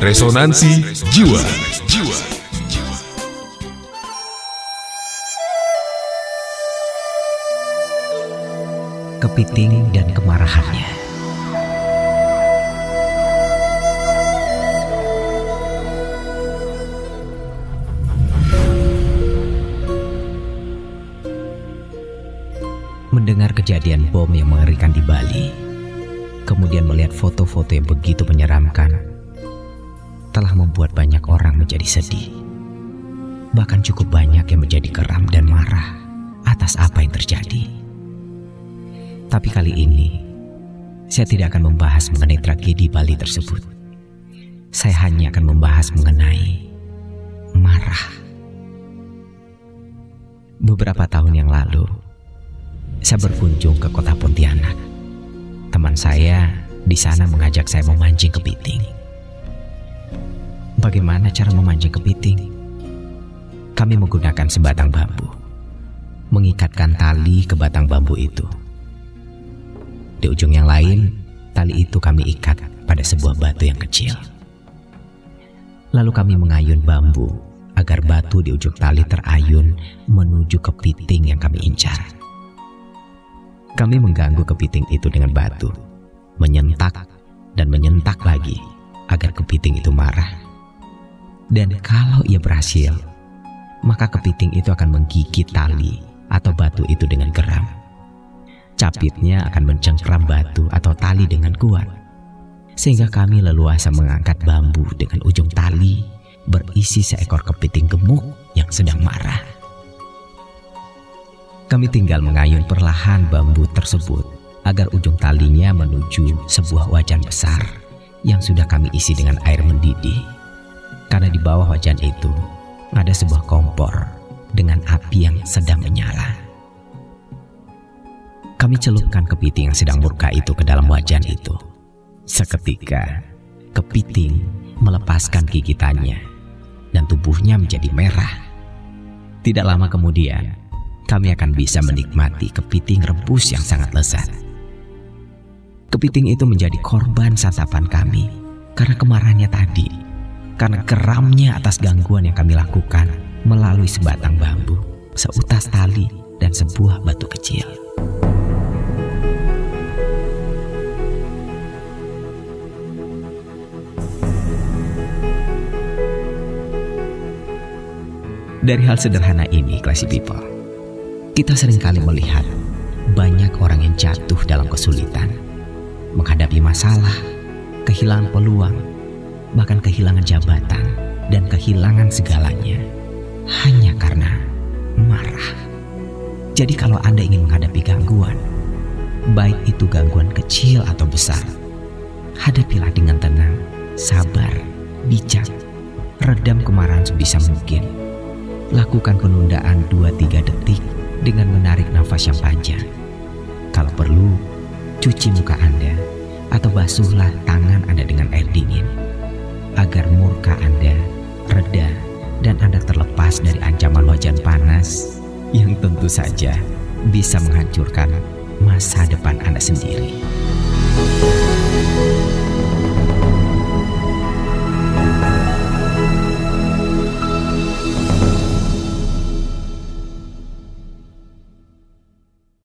Resonansi Jiwa. Kepiting dan kemarahannya. Mendengar kejadian bom yang mengerikan di Bali, kemudian melihat foto-foto yang begitu menyeramkan, telah membuat banyak orang menjadi sedih. Bahkan cukup banyak yang menjadi geram dan marah atas apa yang terjadi. Tapi kali ini, saya tidak akan membahas mengenai tragedi Bali tersebut. Saya hanya akan membahas mengenai marah. Beberapa tahun yang lalu, saya berkunjung ke kota Pontianak. Teman saya di sana mengajak saya memancing kepiting. Bagaimana cara memancing kepiting? Kami menggunakan sebatang bambu, mengikatkan tali ke batang bambu itu. Di ujung yang lain, tali itu kami ikat pada sebuah batu yang kecil. Lalu kami mengayun bambu agar batu di ujung tali terayun menuju kepiting yang kami incar. Kami mengganggu kepiting itu dengan batu, menyentak dan menyentak lagi agar kepiting itu marah. Dan kalau ia berhasil, maka kepiting itu akan menggigit tali atau batu itu dengan geram. Capitnya akan mencengkram batu atau tali dengan kuat. Sehingga kami leluasa mengangkat bambu dengan ujung tali berisi seekor kepiting gemuk yang sedang marah. Kami tinggal mengayun perlahan bambu tersebut agar ujung talinya menuju sebuah wajan besar yang sudah kami isi dengan air mendidih. Karena di bawah wajan itu ada sebuah kompor dengan api yang sedang menyala. Kami celupkan kepiting yang sedang murka itu ke dalam wajan itu. Seketika, kepiting melepaskan gigitannya dan tubuhnya menjadi merah. Tidak lama kemudian, kami akan bisa menikmati kepiting rebus yang sangat lezat. Kepiting itu menjadi korban santapan kami karena kemarahannya tadi, karena geramnya atas gangguan yang kami lakukan melalui sebatang bambu, seutas tali, dan sebuah batu kecil. Dari hal sederhana ini, classy people, kita sering kali melihat banyak orang yang jatuh dalam kesulitan, menghadapi masalah, kehilangan peluang, bahkan kehilangan jabatan, dan kehilangan segalanya hanya karena marah. Jadi kalau Anda ingin menghadapi gangguan, baik itu gangguan kecil atau besar, hadapilah dengan tenang, sabar, bijak, redam kemarahan sebisa mungkin. Lakukan penundaan 2-3 detik dengan menarik nafas yang panjang. Kalau perlu, cuci muka Anda atau basuhlah tangan Anda dengan air dingin agar murka Anda reda dan Anda terlepas dari ancaman wajan panas yang tentu saja bisa menghancurkan masa depan Anda sendiri.